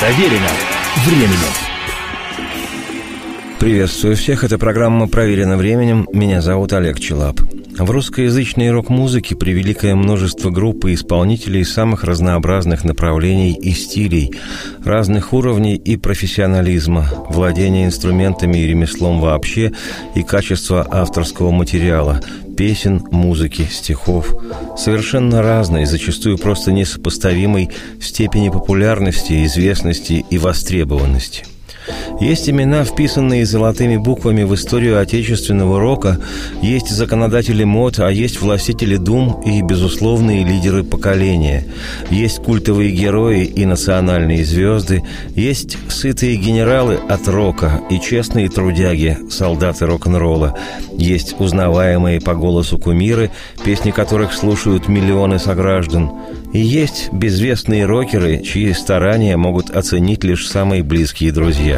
Проверено временем. Приветствую всех, это программа «Проверено временем». Меня зовут Олег Челап. В русскоязычной рок-музыке превеликое множество групп и исполнителей самых разнообразных направлений и стилей, разных уровней и профессионализма, владения инструментами и ремеслом вообще и качества авторского материала, песен, музыки, стихов. Совершенно разной, зачастую просто несопоставимой степени популярности, известности и востребованности – есть имена, вписанные золотыми буквами в историю отечественного рока, есть законодатели мод, а есть властители дум и безусловные лидеры поколения. Есть культовые герои и национальные звезды, есть сытые генералы от рока и честные трудяги, солдаты рок-н-ролла. Есть узнаваемые по голосу кумиры, песни которых слушают миллионы сограждан. И есть безвестные рокеры, чьи старания могут оценить лишь самые близкие друзья –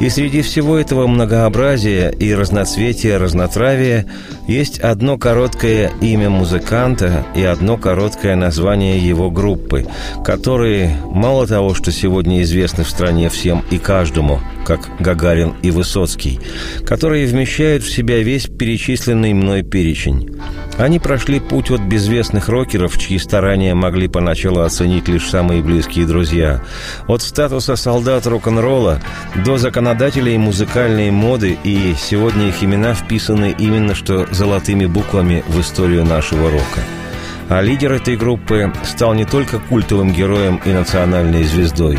и среди всего этого многообразия и разноцветия разнотравия есть одно короткое имя музыканта и одно короткое название его группы, которые мало того, что сегодня известны в стране всем и каждому, как Гагарин и Высоцкий, которые вмещают в себя весь перечисленный мной перечень. Они прошли путь от безвестных рокеров, чьи старания могли поначалу оценить лишь самые близкие друзья, от статуса солдат рок-н-ролла до законодателей музыкальной моды, и сегодня их имена вписаны именно что золотыми буквами в историю нашего рока. А лидер этой группы стал не только культовым героем и национальной звездой.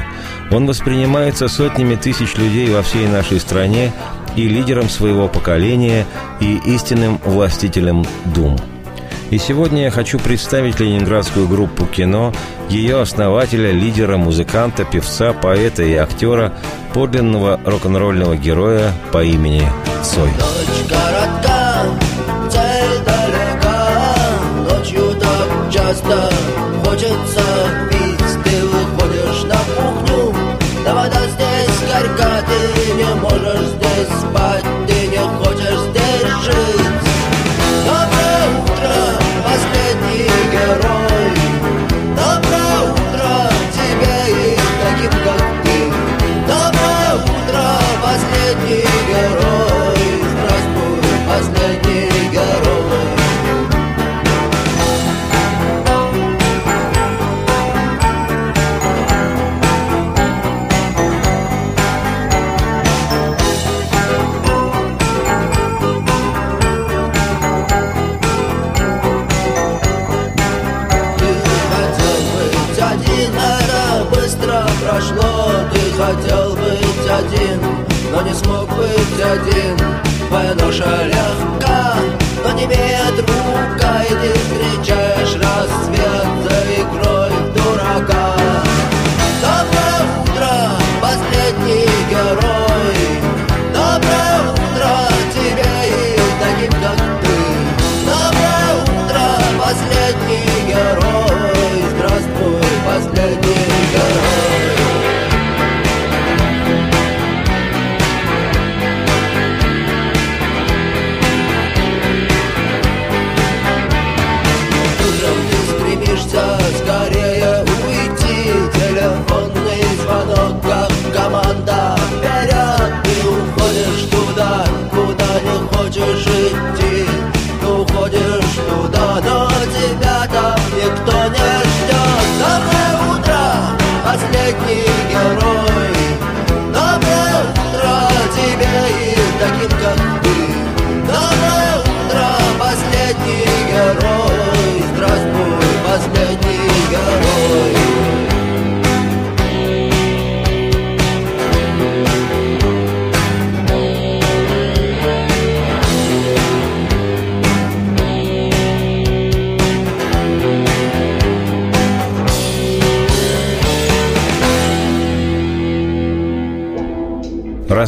Он воспринимается сотнями тысяч людей во всей нашей стране и лидером своего поколения, и истинным властителем Дум. И сегодня я хочу представить ленинградскую группу кино, ее основателя, лидера, музыканта, певца, поэта и актера, подлинного рок-н-ролльного героя по имени Цой. Ты не можешь здесь спать,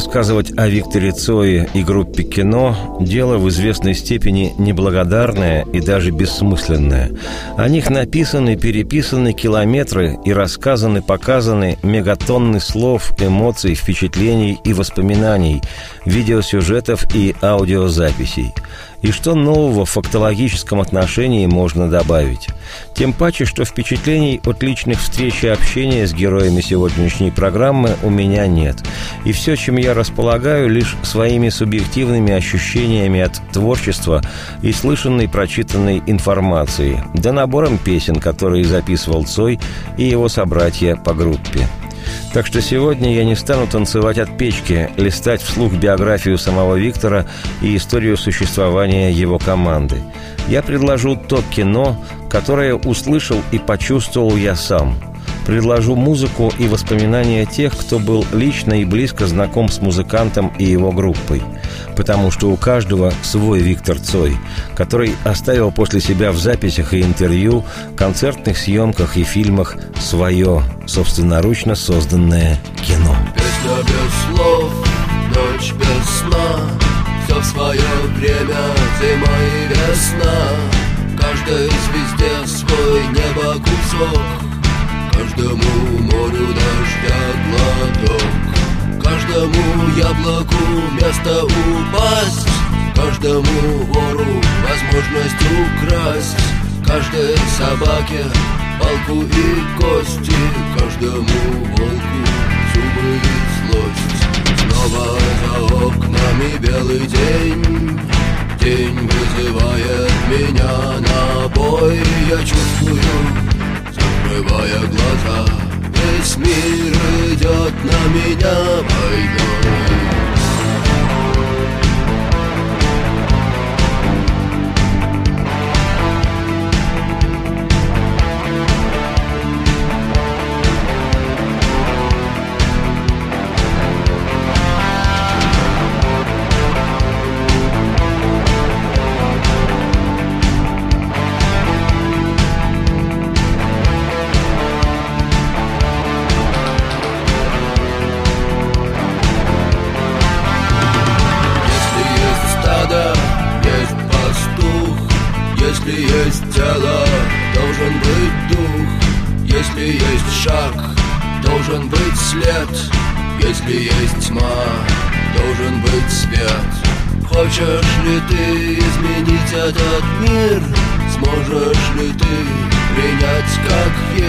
Рассказывать о Викторе Цое и группе «Кино» – дело в известной степени неблагодарное и даже бессмысленное. О них написаны, переписаны километры и рассказаны, показаны мегатонны слов, эмоций, впечатлений и воспоминаний, видеосюжетов и аудиозаписей – И что нового в фактологическом отношении можно добавить? Тем паче, что впечатлений от личных встреч и общения с героями сегодняшней программы у меня нет. И все, чем я располагаю, лишь своими субъективными ощущениями от творчества и слышанной прочитанной информации, да набором песен, которые записывал Цой и его собратья по группе. Так что сегодня я не стану танцевать от печки, листать вслух биографию самого Виктора и историю существования его команды. Я предложу то кино, которое услышал и почувствовал я сам – предложу музыку и воспоминания тех, кто был лично и близко знаком с музыкантом и его группой. Потому что у каждого свой Виктор Цой, который оставил после себя в записях и интервью, концертных съемках и фильмах свое собственноручно созданное кино. Песня без слов, ночь без сна, все в свое время, зима и весна. Каждой звезде свой небо кусок Каждому морю дождя глоток Каждому яблоку место упасть. Каждому вору возможность украсть. Каждой собаке палку и кости. Каждому волку зубы и злость. Снова за окнами белый день. День вызывает меня на бой. Я чувствую закрывая глаза Весь мир идет на меня войной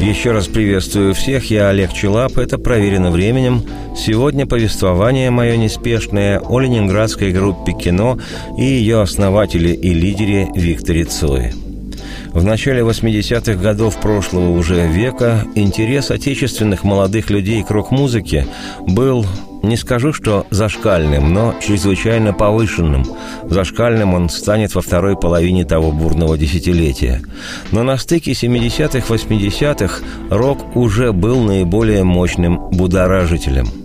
Еще раз приветствую всех, я Олег Челап, это «Проверено временем». Сегодня повествование мое неспешное о ленинградской группе «Кино» и ее основателе и лидере Викторе Цое. В начале 80-х годов прошлого уже века интерес отечественных молодых людей к рок-музыке был не скажу, что зашкальным, но чрезвычайно повышенным. Зашкальным он станет во второй половине того бурного десятилетия. Но на стыке 70-х, 80-х рок уже был наиболее мощным будоражителем –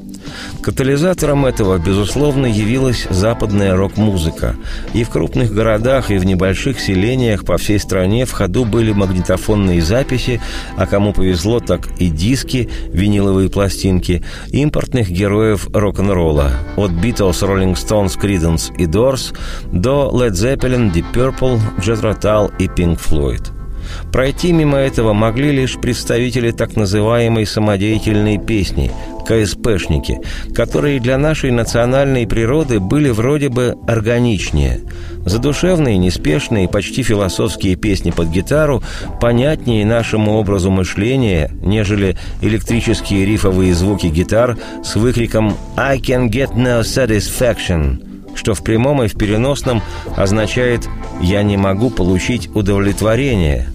Катализатором этого, безусловно, явилась западная рок-музыка. И в крупных городах, и в небольших селениях по всей стране в ходу были магнитофонные записи, а кому повезло, так и диски, виниловые пластинки, импортных героев рок-н-ролла. От Beatles, Rolling Stones, Creedence и Doors до Led Zeppelin, Deep Purple, Jethro Tull и Pink Floyd – Пройти мимо этого могли лишь представители так называемой самодеятельной песни, КСПшники, которые для нашей национальной природы были вроде бы органичнее. Задушевные, неспешные, почти философские песни под гитару понятнее нашему образу мышления, нежели электрические рифовые звуки гитар с выкриком «I can get no satisfaction», что в прямом и в переносном означает «я не могу получить удовлетворение»,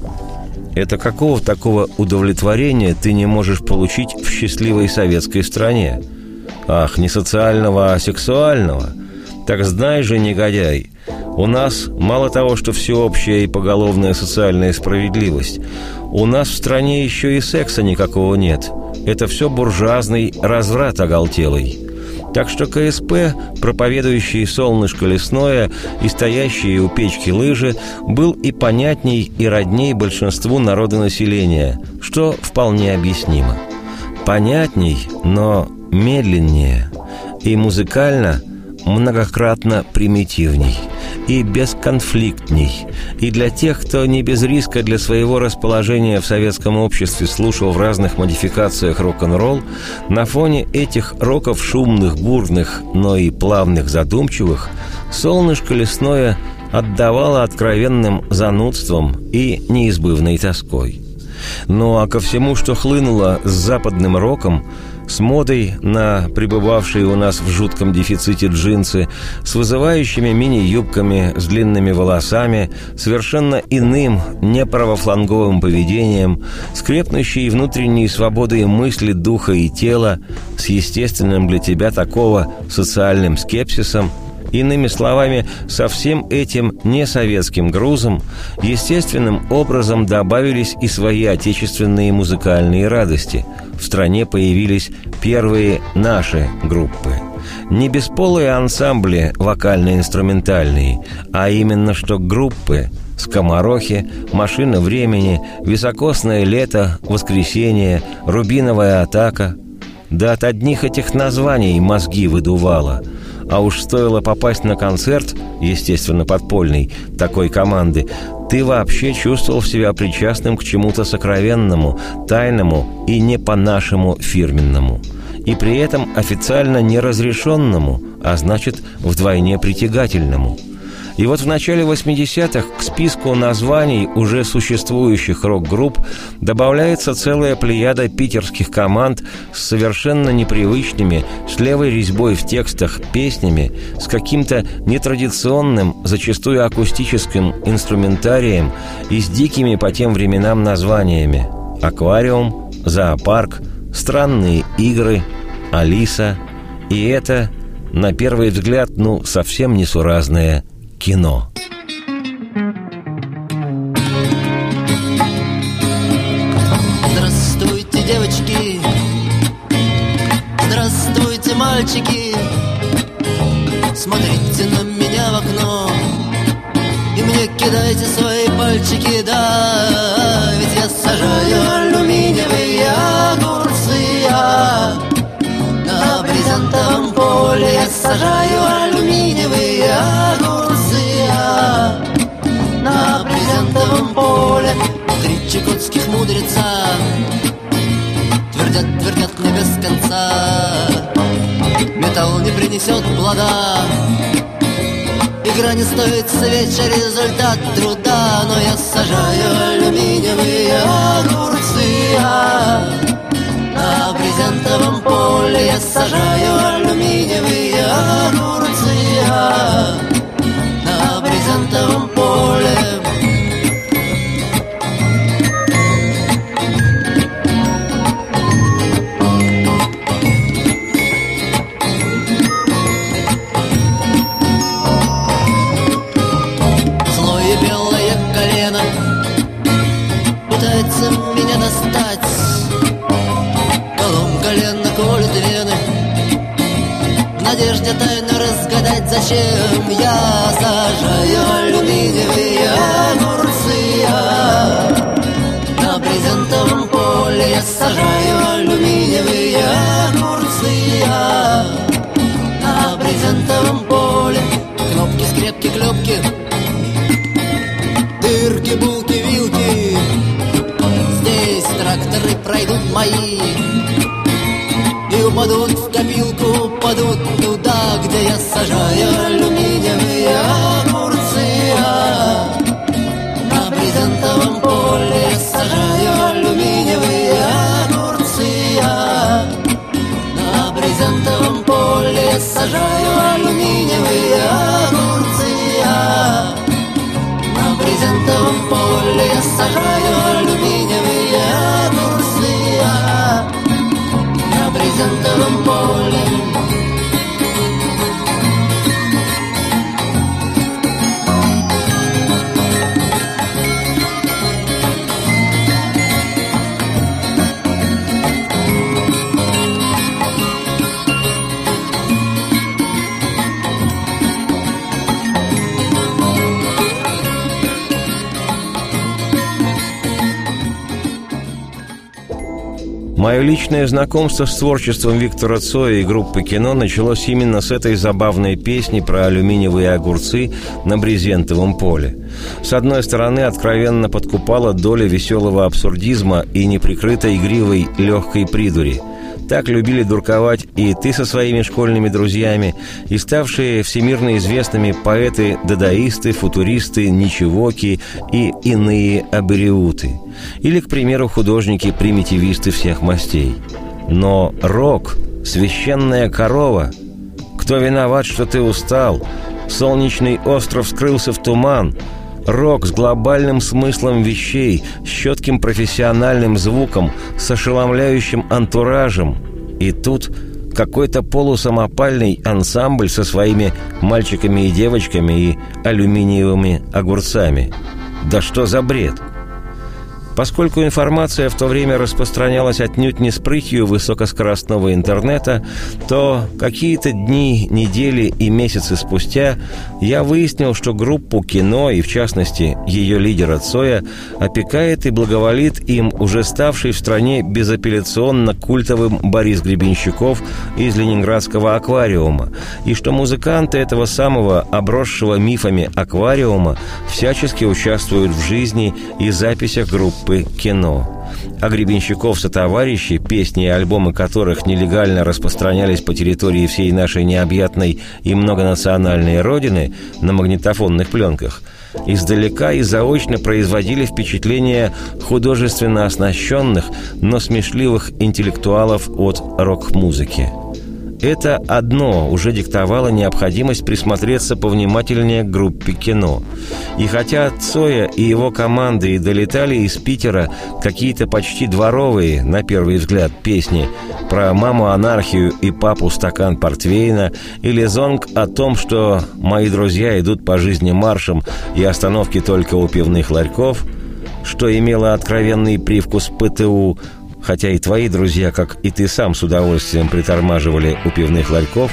это какого такого удовлетворения ты не можешь получить в счастливой советской стране? Ах, не социального, а сексуального? Так знай же, негодяй, у нас мало того, что всеобщая и поголовная социальная справедливость, у нас в стране еще и секса никакого нет. Это все буржуазный разврат оголтелый. Так что КСП, проповедующий солнышко лесное и стоящие у печки лыжи, был и понятней, и родней большинству народонаселения, что вполне объяснимо. Понятней, но медленнее, и музыкально многократно примитивней – и бесконфликтней. И для тех, кто не без риска для своего расположения в советском обществе слушал в разных модификациях рок-н-ролл, на фоне этих роков шумных, бурных, но и плавных, задумчивых, солнышко лесное отдавало откровенным занудством и неизбывной тоской. Ну а ко всему, что хлынуло с западным роком, с модой на пребывавшие у нас в жутком дефиците джинсы, с вызывающими мини-юбками, с длинными волосами, совершенно иным, неправофланговым поведением, с крепнущей внутренней свободой мысли, духа и тела, с естественным для тебя такого социальным скепсисом – Иными словами, со всем этим несоветским грузом естественным образом добавились и свои отечественные музыкальные радости. В стране появились первые наши группы. Не бесполые ансамбли вокально-инструментальные, а именно что группы – скоморохи, машина времени, високосное лето, воскресенье, рубиновая атака. Да от одних этих названий мозги выдувало – а уж стоило попасть на концерт, естественно, подпольный, такой команды, ты вообще чувствовал себя причастным к чему-то сокровенному, тайному и не по-нашему фирменному. И при этом официально неразрешенному, а значит, вдвойне притягательному – и вот в начале 80-х к списку названий уже существующих рок-групп добавляется целая плеяда питерских команд с совершенно непривычными, с левой резьбой в текстах песнями, с каким-то нетрадиционным, зачастую акустическим инструментарием и с дикими по тем временам названиями. «Аквариум», «Зоопарк», «Странные игры», «Алиса» и это, на первый взгляд, ну, совсем несуразное кино. Мудреца Твердят, твердят мне без конца. Металл не принесет плода Игра не стоит свеча, результат труда. Но я сажаю алюминиевые огурцы На брезентовом поле я сажаю алюминиевые огурцы брезентовом поле зачем я сажаю алюминиевые огурцы. На брезентовом поле я сажаю алюминиевые огурцы. На брезентовом поле кнопки, скрепки, клепки, дырки, булки, вилки. Здесь тракторы пройдут мои упадут в копилку, упадут туда, где я сажаю алюминиевые брезентовом поле Мое личное знакомство с творчеством Виктора Цоя и группы «Кино» началось именно с этой забавной песни про алюминиевые огурцы на брезентовом поле. С одной стороны, откровенно подкупала доля веселого абсурдизма и неприкрытой игривой легкой придури – так любили дурковать и ты со своими школьными друзьями, и ставшие всемирно известными поэты-дадаисты, футуристы, ничевоки и иные абериуты. Или, к примеру, художники-примитивисты всех мастей. Но рок, священная корова, кто виноват, что ты устал, солнечный остров скрылся в туман – Рок с глобальным смыслом вещей, с четким профессиональным звуком, с ошеломляющим антуражем. И тут какой-то полусамопальный ансамбль со своими мальчиками и девочками и алюминиевыми огурцами. Да что за бред? Поскольку информация в то время распространялась отнюдь не с прытью высокоскоростного интернета, то какие-то дни, недели и месяцы спустя я выяснил, что группу кино, и в частности ее лидера Цоя, опекает и благоволит им уже ставший в стране безапелляционно культовым Борис Гребенщиков из Ленинградского аквариума, и что музыканты этого самого обросшего мифами аквариума всячески участвуют в жизни и записях группы группы «Кино». А Гребенщиков сотоварищи, песни и альбомы которых нелегально распространялись по территории всей нашей необъятной и многонациональной родины на магнитофонных пленках, издалека и заочно производили впечатление художественно оснащенных, но смешливых интеллектуалов от рок-музыки – это одно уже диктовало необходимость присмотреться повнимательнее к группе кино. И хотя Цоя и его команды и долетали из Питера какие-то почти дворовые, на первый взгляд, песни про маму-анархию и папу стакан портвейна или зонг о том, что мои друзья идут по жизни маршем и остановки только у пивных ларьков, что имело откровенный привкус ПТУ – хотя и твои друзья, как и ты сам, с удовольствием притормаживали у пивных ларьков,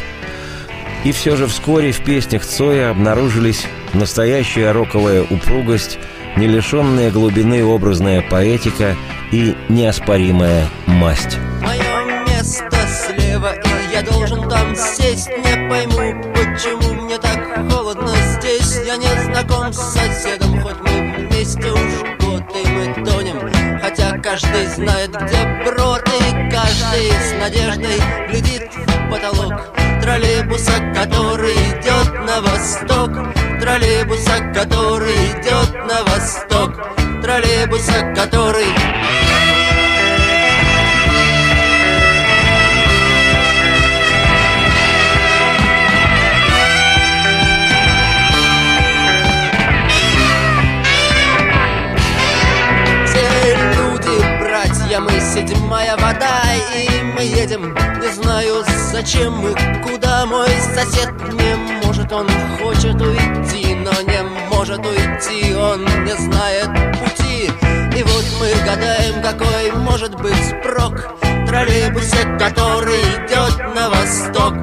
и все же вскоре в песнях Цоя обнаружились настоящая роковая упругость, не лишенная глубины образная поэтика и неоспоримая масть. Мое место слева, и я должен там сесть Не пойму, почему мне так холодно здесь Я не знаком с соседом, хоть мы вместе уж Каждый знает, где брод И каждый с надеждой глядит в потолок. Троллейбуса, который идет на восток. Троллейбуса, который идет на восток. Троллейбуса, который... седьмая вода И мы едем, не знаю зачем и куда Мой сосед. Не может, он хочет уйти Но не может уйти, он не знает пути. И вот мы гадаем, какой может быть спрок Троллейбусе, который идет на восток.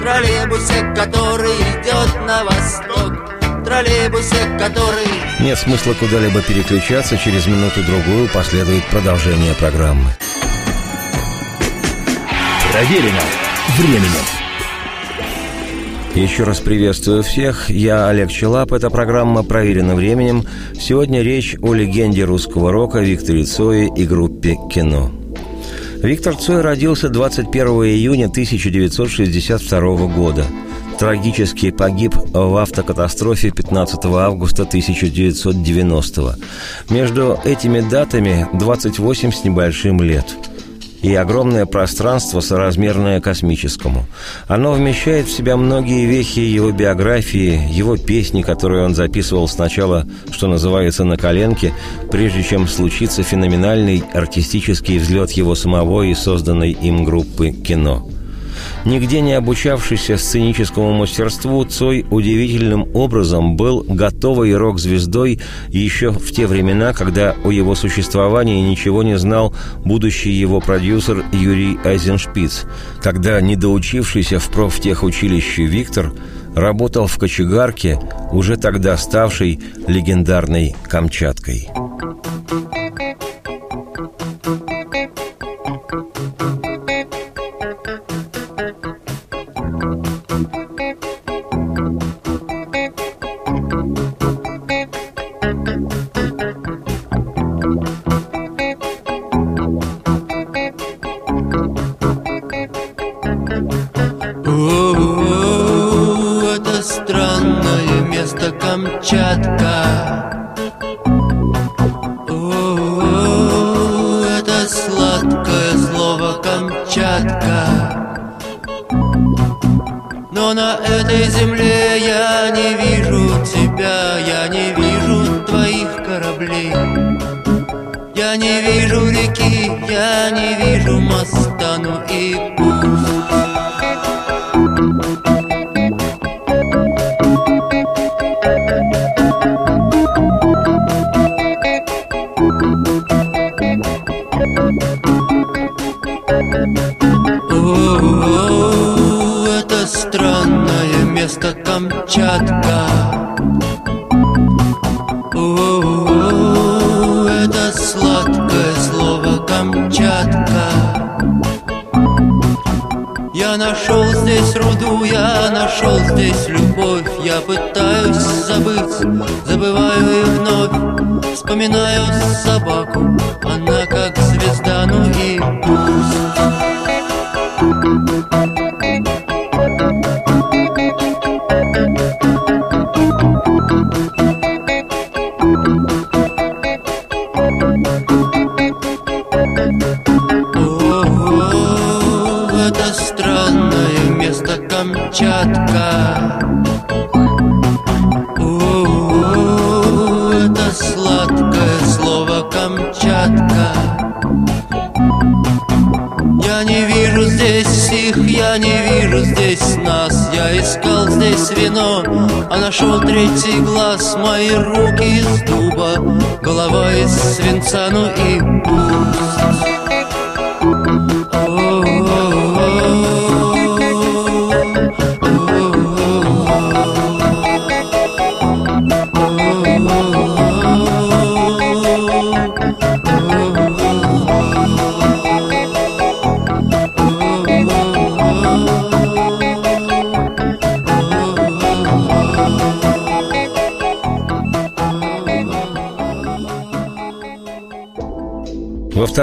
Троллейбусе, который идет на восток троллейбусе, который... Нет смысла куда-либо переключаться, через минуту-другую последует продолжение программы. Проверено временем. Еще раз приветствую всех. Я Олег Челап. Эта программа «Проверена временем». Сегодня речь о легенде русского рока Викторе Цое и группе «Кино». Виктор Цой родился 21 июня 1962 года – трагически погиб в автокатастрофе 15 августа 1990 Между этими датами 28 с небольшим лет и огромное пространство, соразмерное космическому. Оно вмещает в себя многие вехи его биографии, его песни, которые он записывал сначала, что называется, на коленке, прежде чем случится феноменальный артистический взлет его самого и созданной им группы «Кино». Нигде не обучавшийся сценическому мастерству, Цой удивительным образом был готовой рок-звездой еще в те времена, когда о его существовании ничего не знал будущий его продюсер Юрий Айзеншпиц, когда недоучившийся в профтехучилище Виктор работал в кочегарке, уже тогда ставшей легендарной Камчаткой. Странное место Камчатка. это сладкое слово Камчатка. Но на этой земле я не вижу тебя, я не вижу твоих кораблей. Я не вижу реки, я не вижу моста, ну и пусть. Нашел здесь любовь Я пытаюсь забыть, забываю и вновь Вспоминаю собаку, она как звезда, ну и пусть нашел третий глаз Мои руки из дуба, голова из свинца, ну и пусть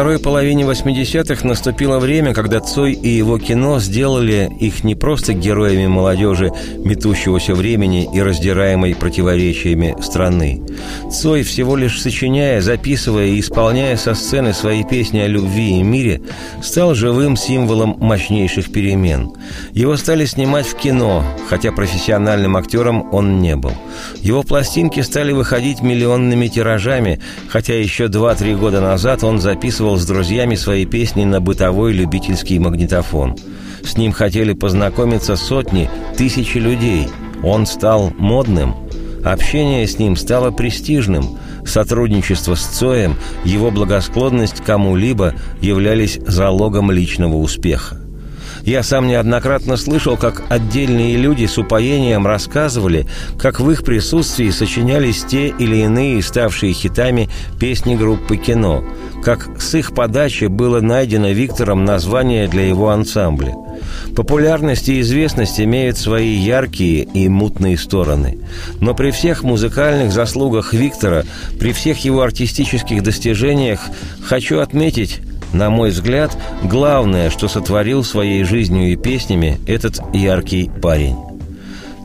второй половине 80-х наступило время, когда Цой и его кино сделали их не просто героями молодежи, метущегося времени и раздираемой противоречиями страны. Цой, всего лишь сочиняя, записывая и исполняя со сцены свои песни о любви и мире, стал живым символом мощнейших перемен. Его стали снимать в кино, хотя профессиональным актером он не был. Его пластинки стали выходить миллионными тиражами, хотя еще 2-3 года назад он записывал с друзьями свои песни на бытовой любительский магнитофон. С ним хотели познакомиться сотни, тысячи людей. Он стал модным. Общение с ним стало престижным. Сотрудничество с Цоем, его благосклонность кому-либо являлись залогом личного успеха. Я сам неоднократно слышал, как отдельные люди с упоением рассказывали, как в их присутствии сочинялись те или иные ставшие хитами песни группы «Кино», как с их подачи было найдено Виктором название для его ансамбля. Популярность и известность имеют свои яркие и мутные стороны. Но при всех музыкальных заслугах Виктора, при всех его артистических достижениях, хочу отметить, на мой взгляд, главное, что сотворил своей жизнью и песнями этот яркий парень.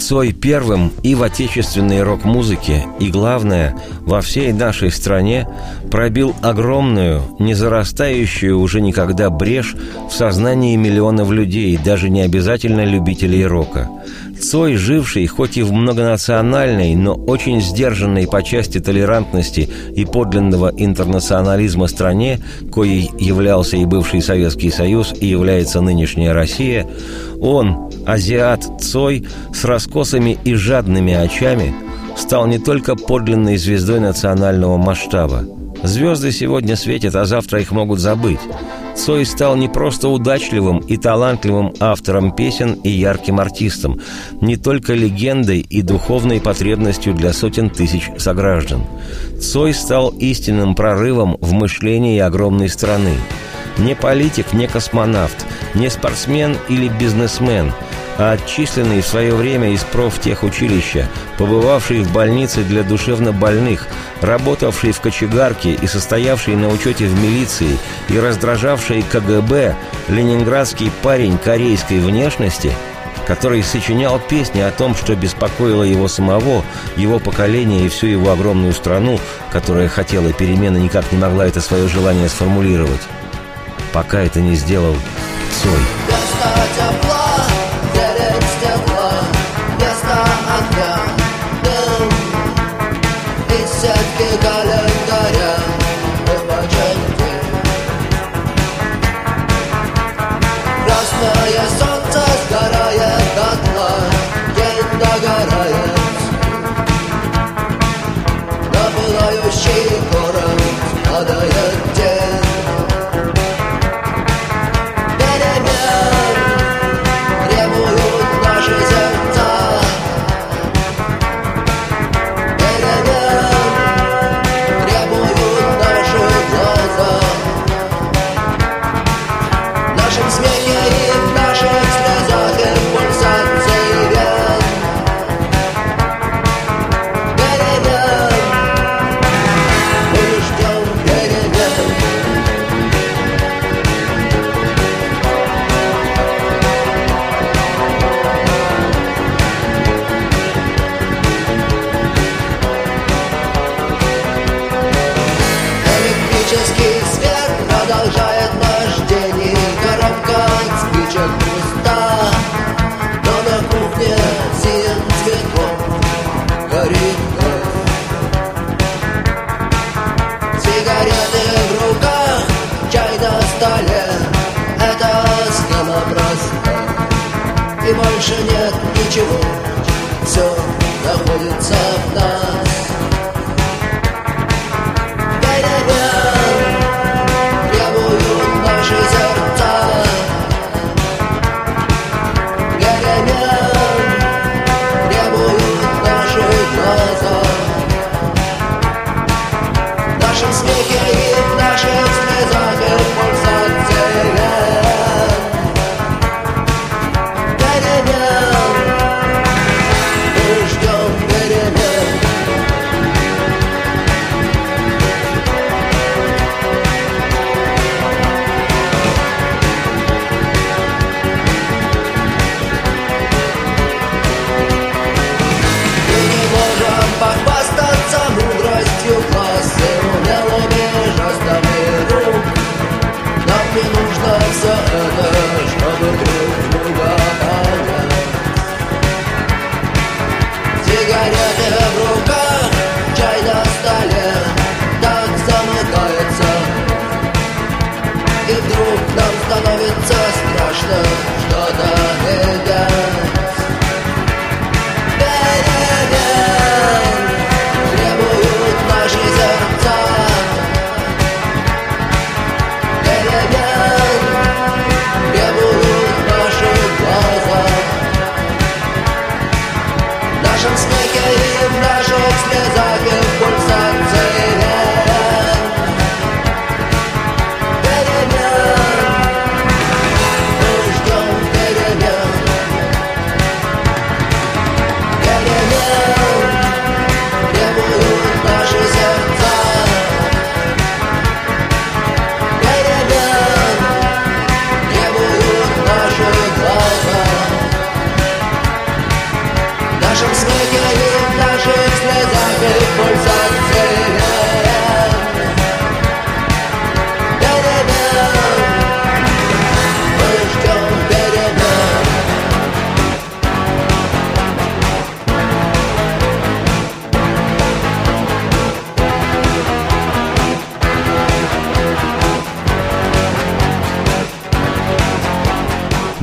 Цой первым и в отечественной рок-музыке, и, главное, во всей нашей стране пробил огромную, не зарастающую уже никогда брешь в сознании миллионов людей, даже не обязательно любителей рока – Цой, живший хоть и в многонациональной, но очень сдержанной по части толерантности и подлинного интернационализма стране, коей являлся и бывший Советский Союз и является нынешняя Россия, он, азиат Цой, с раскосами и жадными очами, стал не только подлинной звездой национального масштаба. Звезды сегодня светят, а завтра их могут забыть. Цой стал не просто удачливым и талантливым автором песен и ярким артистом, не только легендой и духовной потребностью для сотен тысяч сограждан. Цой стал истинным прорывом в мышлении огромной страны. Не политик, не космонавт, не спортсмен или бизнесмен. А отчисленный в свое время из профтехучилища, побывавший в больнице для душевнобольных, работавший в кочегарке и состоявший на учете в милиции и раздражавший КГБ, ленинградский парень корейской внешности – который сочинял песни о том, что беспокоило его самого, его поколение и всю его огромную страну, которая хотела перемены, никак не могла это свое желание сформулировать. Пока это не сделал Цой. go.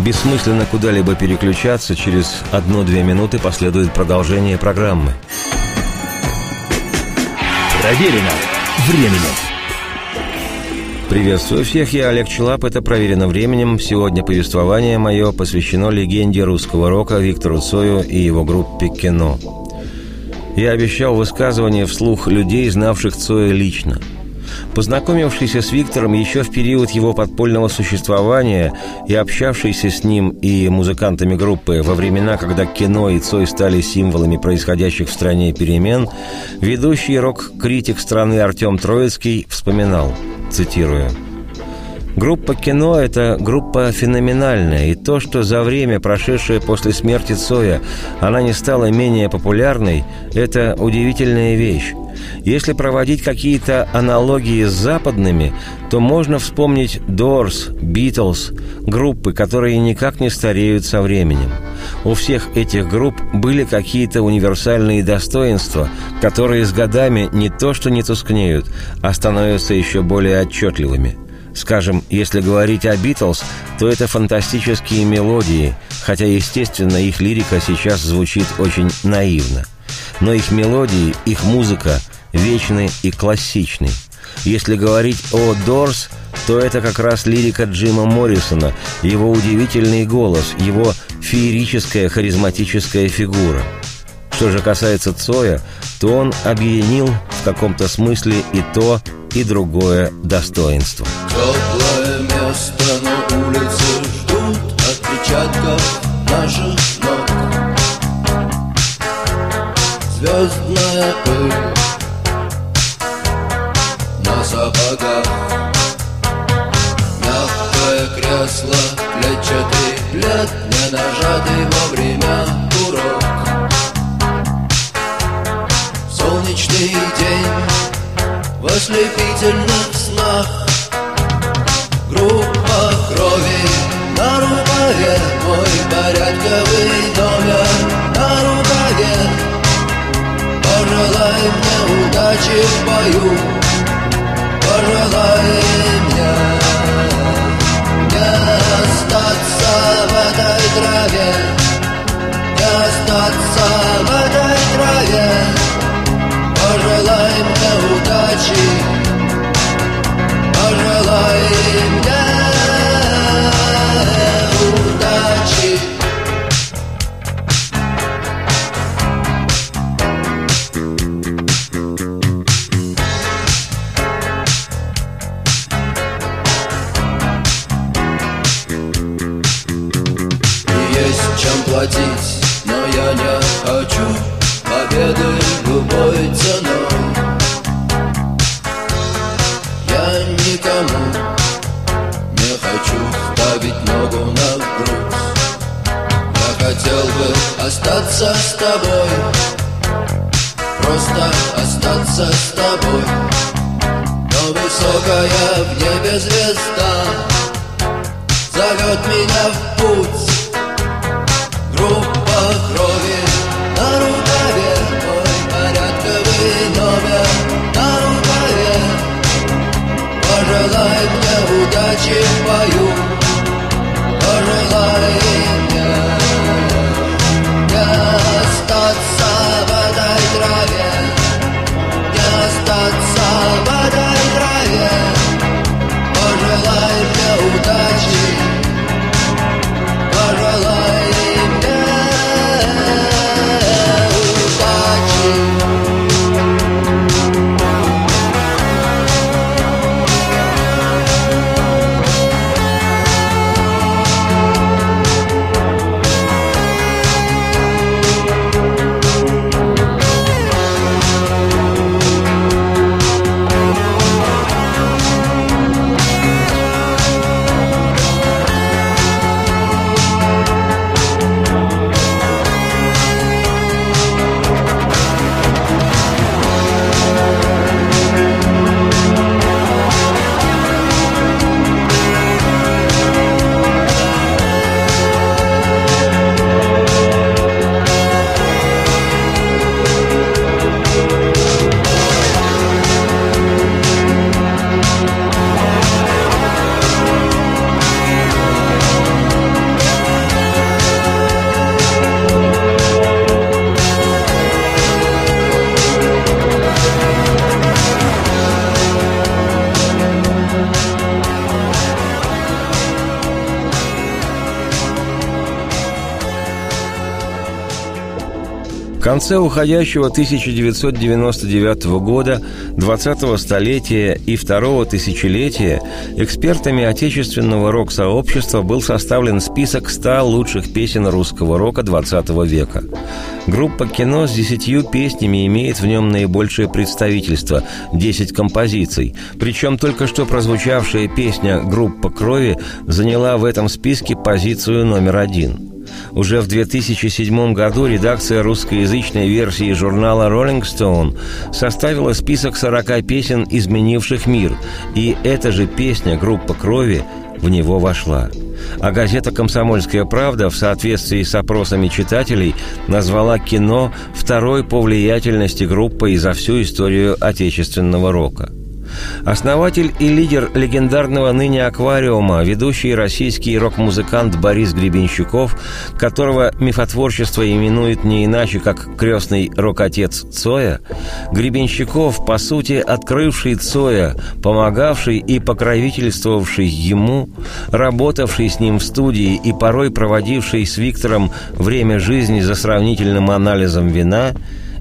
Бессмысленно куда-либо переключаться, через одну-две минуты последует продолжение программы. Проверено временем. Приветствую всех, я Олег Челап, это «Проверено временем». Сегодня повествование мое посвящено легенде русского рока Виктору Цою и его группе «Кино». Я обещал высказывание вслух людей, знавших Цоя лично – Познакомившийся с Виктором еще в период его подпольного существования и общавшийся с ним и музыкантами группы во времена, когда кино и Цой стали символами происходящих в стране перемен, ведущий рок-критик страны Артем Троицкий вспоминал, цитирую, Группа «Кино» — это группа феноменальная, и то, что за время, прошедшее после смерти Цоя, она не стала менее популярной, это удивительная вещь. Если проводить какие-то аналогии с западными, то можно вспомнить Doors, Beatles, группы, которые никак не стареют со временем. У всех этих групп были какие-то универсальные достоинства, которые с годами не то что не тускнеют, а становятся еще более отчетливыми – Скажем, если говорить о «Битлз», то это фантастические мелодии, хотя, естественно, их лирика сейчас звучит очень наивно. Но их мелодии, их музыка вечны и классичны. Если говорить о «Дорс», то это как раз лирика Джима Моррисона, его удивительный голос, его феерическая харизматическая фигура. Что же касается Цоя, то он объединил в каком-то смысле и то, и другое достоинство. Теплое место на улице ждут отпечатков наших ног. Звездная пыль на сапогах. Мягкое кресло, клетчатый плед, не нажатый во Солнечный день. В ослепительных снах. Группа крови. На рукаве Мой порядковый номер. На рукаве. Пожелай мне удачи в бою. Пожелай мне Пожелай мне удачи конце уходящего 1999 года, 20-го столетия и второго тысячелетия экспертами отечественного рок-сообщества был составлен список 100 лучших песен русского рока 20 века. Группа «Кино» с десятью песнями имеет в нем наибольшее представительство – 10 композиций. Причем только что прозвучавшая песня «Группа крови» заняла в этом списке позицию номер один – уже в 2007 году редакция русскоязычной версии журнала Rolling Stone составила список 40 песен, изменивших мир, и эта же песня «Группа крови» в него вошла. А газета «Комсомольская правда» в соответствии с опросами читателей назвала кино второй по влиятельности группой за всю историю отечественного рока – Основатель и лидер легендарного ныне «Аквариума», ведущий российский рок-музыкант Борис Гребенщиков, которого мифотворчество именует не иначе, как крестный рок-отец Цоя, Гребенщиков, по сути, открывший Цоя, помогавший и покровительствовавший ему, работавший с ним в студии и порой проводивший с Виктором время жизни за сравнительным анализом вина,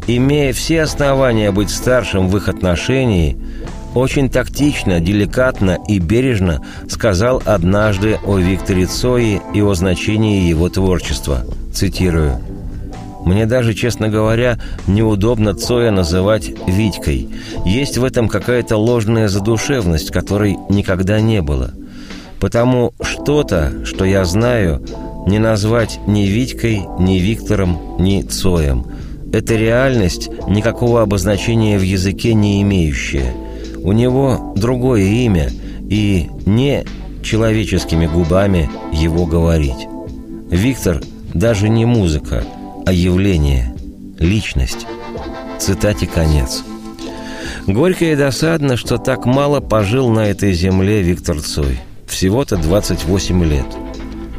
имея все основания быть старшим в их отношении – очень тактично, деликатно и бережно сказал однажды о Викторе Цои и о значении его творчества. Цитирую. «Мне даже, честно говоря, неудобно Цоя называть Витькой. Есть в этом какая-то ложная задушевность, которой никогда не было. Потому что-то, что я знаю, не назвать ни Витькой, ни Виктором, ни Цоем. Это реальность, никакого обозначения в языке не имеющая – у него другое имя, и не человеческими губами его говорить. Виктор даже не музыка, а явление, личность. Цитате конец. Горько и досадно, что так мало пожил на этой земле Виктор Цой. Всего-то 28 лет –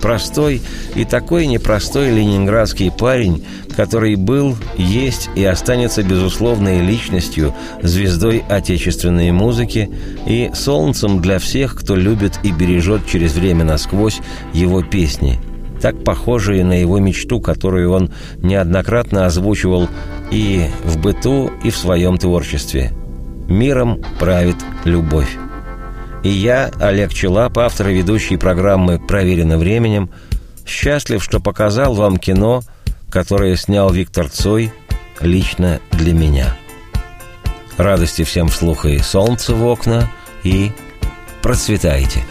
Простой и такой непростой ленинградский парень, который был, есть и останется безусловной личностью, звездой отечественной музыки и солнцем для всех, кто любит и бережет через время насквозь его песни, так похожие на его мечту, которую он неоднократно озвучивал и в быту, и в своем творчестве. «Миром правит любовь». И я, Олег Челап, автор и ведущий программы «Проверено временем», счастлив, что показал вам кино, которое снял Виктор Цой лично для меня. Радости всем вслух и солнце в окна, и процветайте.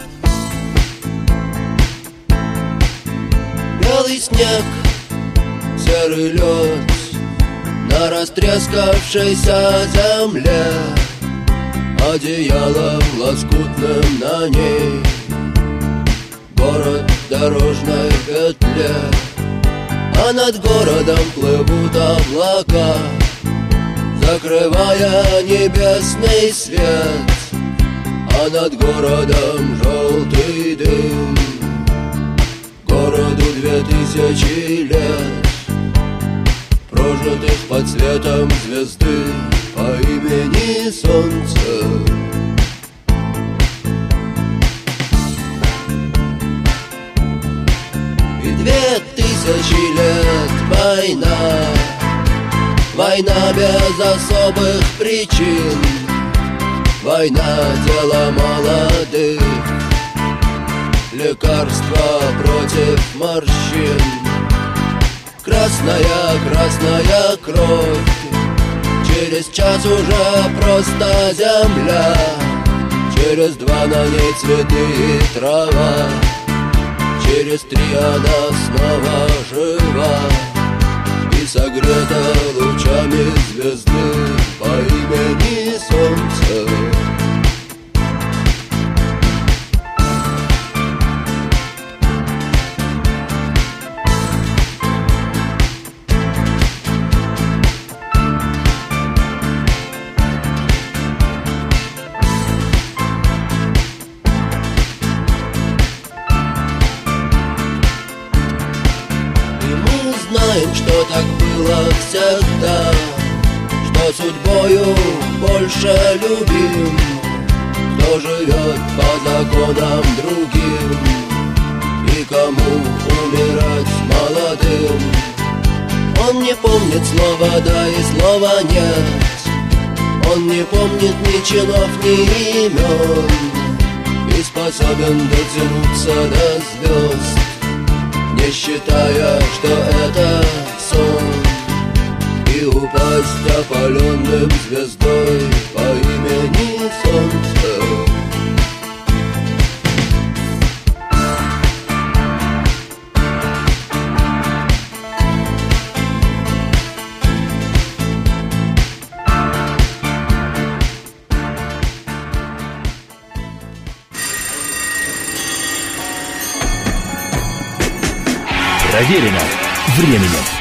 Белый снег, серый лед на растрескавшейся земле Одеялом лоскутным на ней. Город дорожной петле А над городом плывут облака Закрывая небесный свет. А над городом желтый дым. Городу две тысячи лет Прожитых под светом звезды по имени Солнце. И две тысячи лет война, война без особых причин, война дело молодых, лекарства против морщин, красная, красная кровь Через час уже просто земля. Через два на ней цветы и трава. Через три она снова жива. И согрета лучами звезды По имени Солнце больше любим. Кто живет по законам другим? И кому умирать молодым? Он не помнит слова «да» и слова «нет» Он не помнит ни чинов, ни имен. И способен дотянуться до звезд Не считая, что это упасть опаленным звездой По имени Солнце Проверено временем.